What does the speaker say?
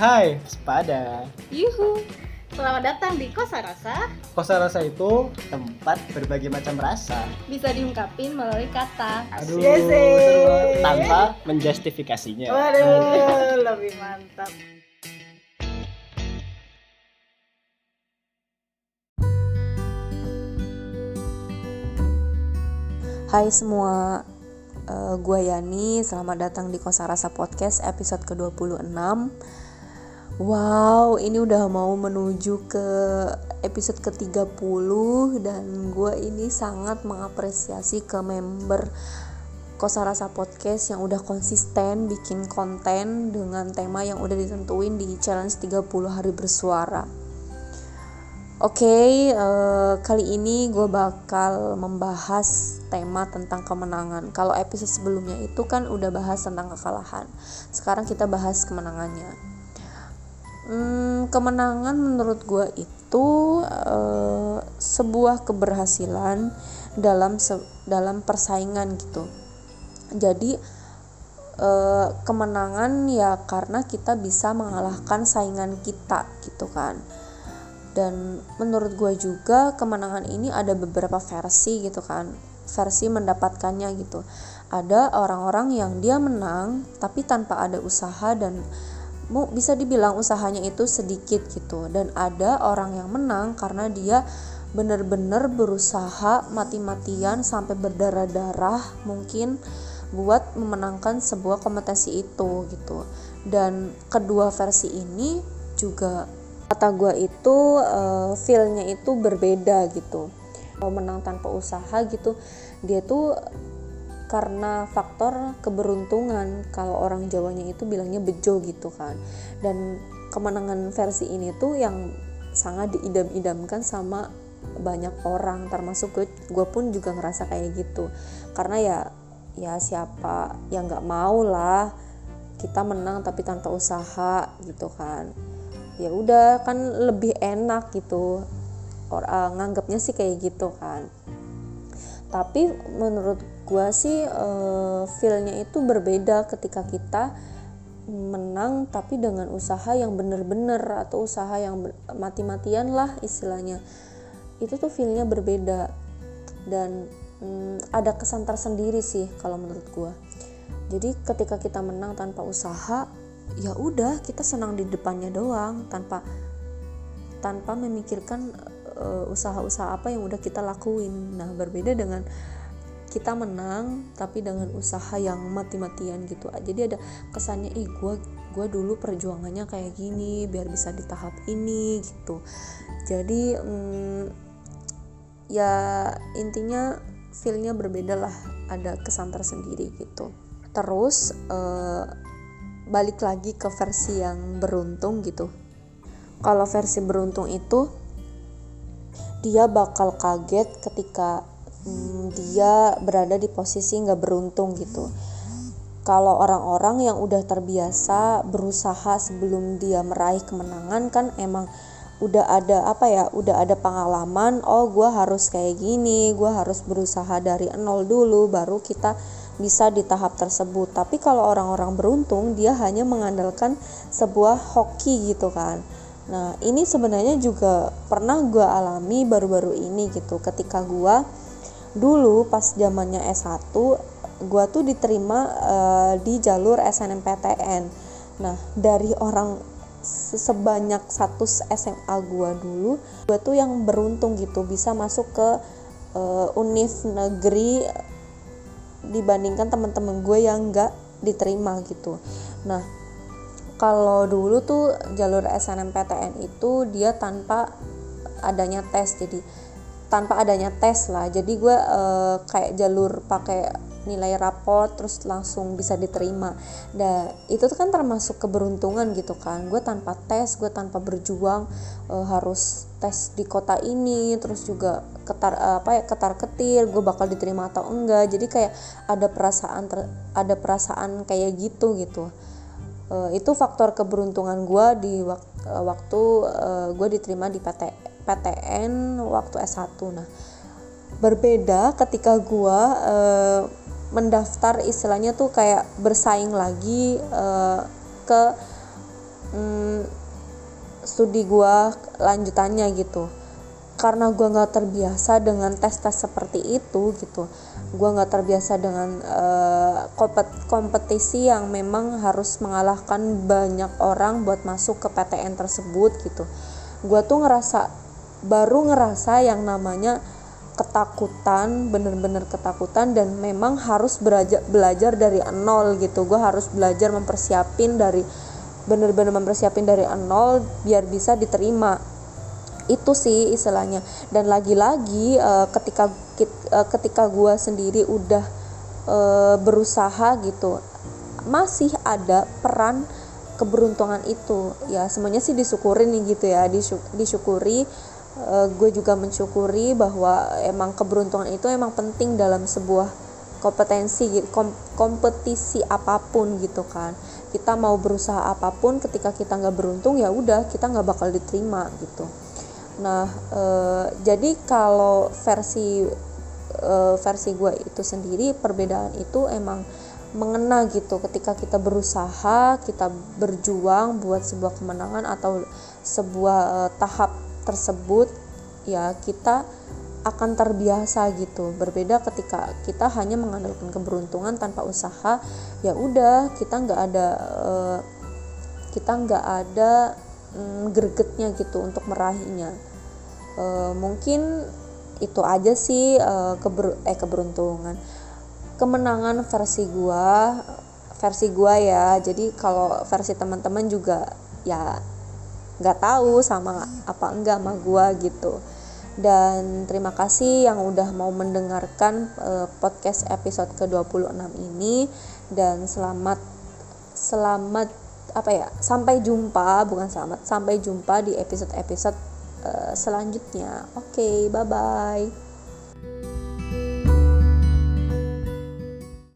Hai, sepada. Yuhu. Selamat datang di Kosa Rasa. Kosa rasa itu tempat berbagai macam rasa. Bisa diungkapin melalui kata. Aduh, Yes, tanpa menjustifikasinya. Waduh, lebih mantap. Hai semua, uh, gue Yani, selamat datang di Kosa Rasa Podcast episode ke-26 Wow, ini udah mau menuju ke episode ke-30 Dan gue ini sangat mengapresiasi ke member Kosa Rasa Podcast yang udah konsisten bikin konten dengan tema yang udah ditentuin di challenge 30 hari bersuara Oke, eh, kali ini gue bakal membahas tema tentang kemenangan. Kalau episode sebelumnya itu kan udah bahas tentang kekalahan. Sekarang kita bahas kemenangannya. Hmm, kemenangan menurut gue itu eh, sebuah keberhasilan dalam se- dalam persaingan gitu. Jadi eh, kemenangan ya karena kita bisa mengalahkan saingan kita gitu kan dan menurut gue juga kemenangan ini ada beberapa versi gitu kan versi mendapatkannya gitu ada orang-orang yang dia menang tapi tanpa ada usaha dan bisa dibilang usahanya itu sedikit gitu. Dan ada orang yang menang karena dia bener-bener berusaha mati-matian sampai berdarah-darah mungkin buat memenangkan sebuah kompetensi itu gitu. Dan kedua versi ini juga kata gue itu uh, feelnya itu berbeda gitu. Kalau menang tanpa usaha gitu dia tuh karena faktor keberuntungan kalau orang Jawanya itu bilangnya bejo gitu kan. Dan kemenangan versi ini tuh yang sangat diidam-idamkan sama banyak orang termasuk gue gue pun juga ngerasa kayak gitu. Karena ya ya siapa yang nggak mau lah kita menang tapi tanpa usaha gitu kan. Ya udah kan lebih enak gitu. Or uh, nganggapnya sih kayak gitu kan. Tapi menurut gua sih uh, feelnya itu berbeda ketika kita menang tapi dengan usaha yang bener-bener atau usaha yang mati-matian lah istilahnya. Itu tuh feelnya berbeda dan hmm, ada kesan tersendiri sih kalau menurut gua. Jadi ketika kita menang tanpa usaha ya udah kita senang di depannya doang tanpa tanpa memikirkan usaha-usaha apa yang udah kita lakuin. Nah berbeda dengan kita menang tapi dengan usaha yang mati-matian gitu jadi ada kesannya ih gue gue dulu perjuangannya kayak gini biar bisa di tahap ini gitu. Jadi hmm, ya intinya feelnya berbeda lah ada kesan tersendiri gitu. Terus eh, balik lagi ke versi yang beruntung gitu. Kalau versi beruntung itu dia bakal kaget ketika hmm, dia berada di posisi nggak beruntung gitu. Kalau orang-orang yang udah terbiasa berusaha sebelum dia meraih kemenangan kan emang udah ada apa ya udah ada pengalaman oh gue harus kayak gini gue harus berusaha dari nol dulu baru kita bisa di tahap tersebut. Tapi kalau orang-orang beruntung dia hanya mengandalkan sebuah hoki gitu kan. Nah ini sebenarnya juga pernah gue alami baru-baru ini gitu. Ketika gue dulu pas zamannya S1 gue tuh diterima uh, di jalur SNMPTN nah dari orang sebanyak satu SMA gue dulu gue tuh yang beruntung gitu bisa masuk ke uh, univ negeri dibandingkan teman-teman gue yang nggak diterima gitu. Nah kalau dulu tuh jalur SNMPTN itu dia tanpa adanya tes jadi tanpa adanya tes lah. Jadi gue uh, kayak jalur pakai nilai raport terus langsung bisa diterima. Dan itu tuh kan termasuk keberuntungan gitu kan. Gue tanpa tes gue tanpa berjuang uh, harus tes di kota ini terus juga ketar uh, apa ya ketar ketir gue bakal diterima atau enggak. Jadi kayak ada perasaan ter, ada perasaan kayak gitu gitu. Uh, itu faktor keberuntungan gue di wak, waktu uh, gue diterima di PT, PTN waktu S1 nah berbeda ketika gue uh, mendaftar istilahnya tuh kayak bersaing lagi uh, ke hmm, studi gue lanjutannya gitu. Karena gue nggak terbiasa dengan tes tes seperti itu gitu. Gue nggak terbiasa dengan uh, kompet kompetisi yang memang harus mengalahkan banyak orang buat masuk ke PTN tersebut gitu. Gue tuh ngerasa baru ngerasa yang namanya ketakutan bener-bener ketakutan dan memang harus belajar belajar dari nol gitu. Gue harus belajar mempersiapin dari bener-bener mempersiapin dari nol biar bisa diterima. Itu sih istilahnya. Dan lagi-lagi uh, ketika uh, ketika gue sendiri udah uh, berusaha gitu masih ada peran keberuntungan itu. Ya semuanya sih disyukuri nih gitu ya. Disyukuri uh, gue juga mensyukuri bahwa emang keberuntungan itu emang penting dalam sebuah kompetensi kom, kompetisi apa pun gitu kan. Kita mau berusaha apa pun ketika kita nggak beruntung ya udah kita nggak bakal diterima gitu. Nah e, jadi kalau versi e, versi gue itu sendiri perbedaan itu emang mengena gitu. Ketika kita berusaha kita berjuang buat sebuah kemenangan atau sebuah e, tahap tersebut ya kita akan terbiasa gitu. Berbeda ketika kita hanya mengandalkan keberuntungan tanpa usaha ya udah kita nggak ada e, kita nggak ada mm, gregetnya gitu untuk meraihnya. E, mungkin itu aja sih e, keber eh keberuntungan. Kemenangan versi gua versi gua ya. Jadi kalau versi teman-teman juga ya nggak tahu sama apa enggak sama gua gitu. Dan terima kasih yang udah mau mendengarkan uh, podcast episode ke-26 ini. Dan selamat selamat apa ya sampai jumpa bukan selamat sampai jumpa di episode-episode uh, selanjutnya. Oke okay, bye bye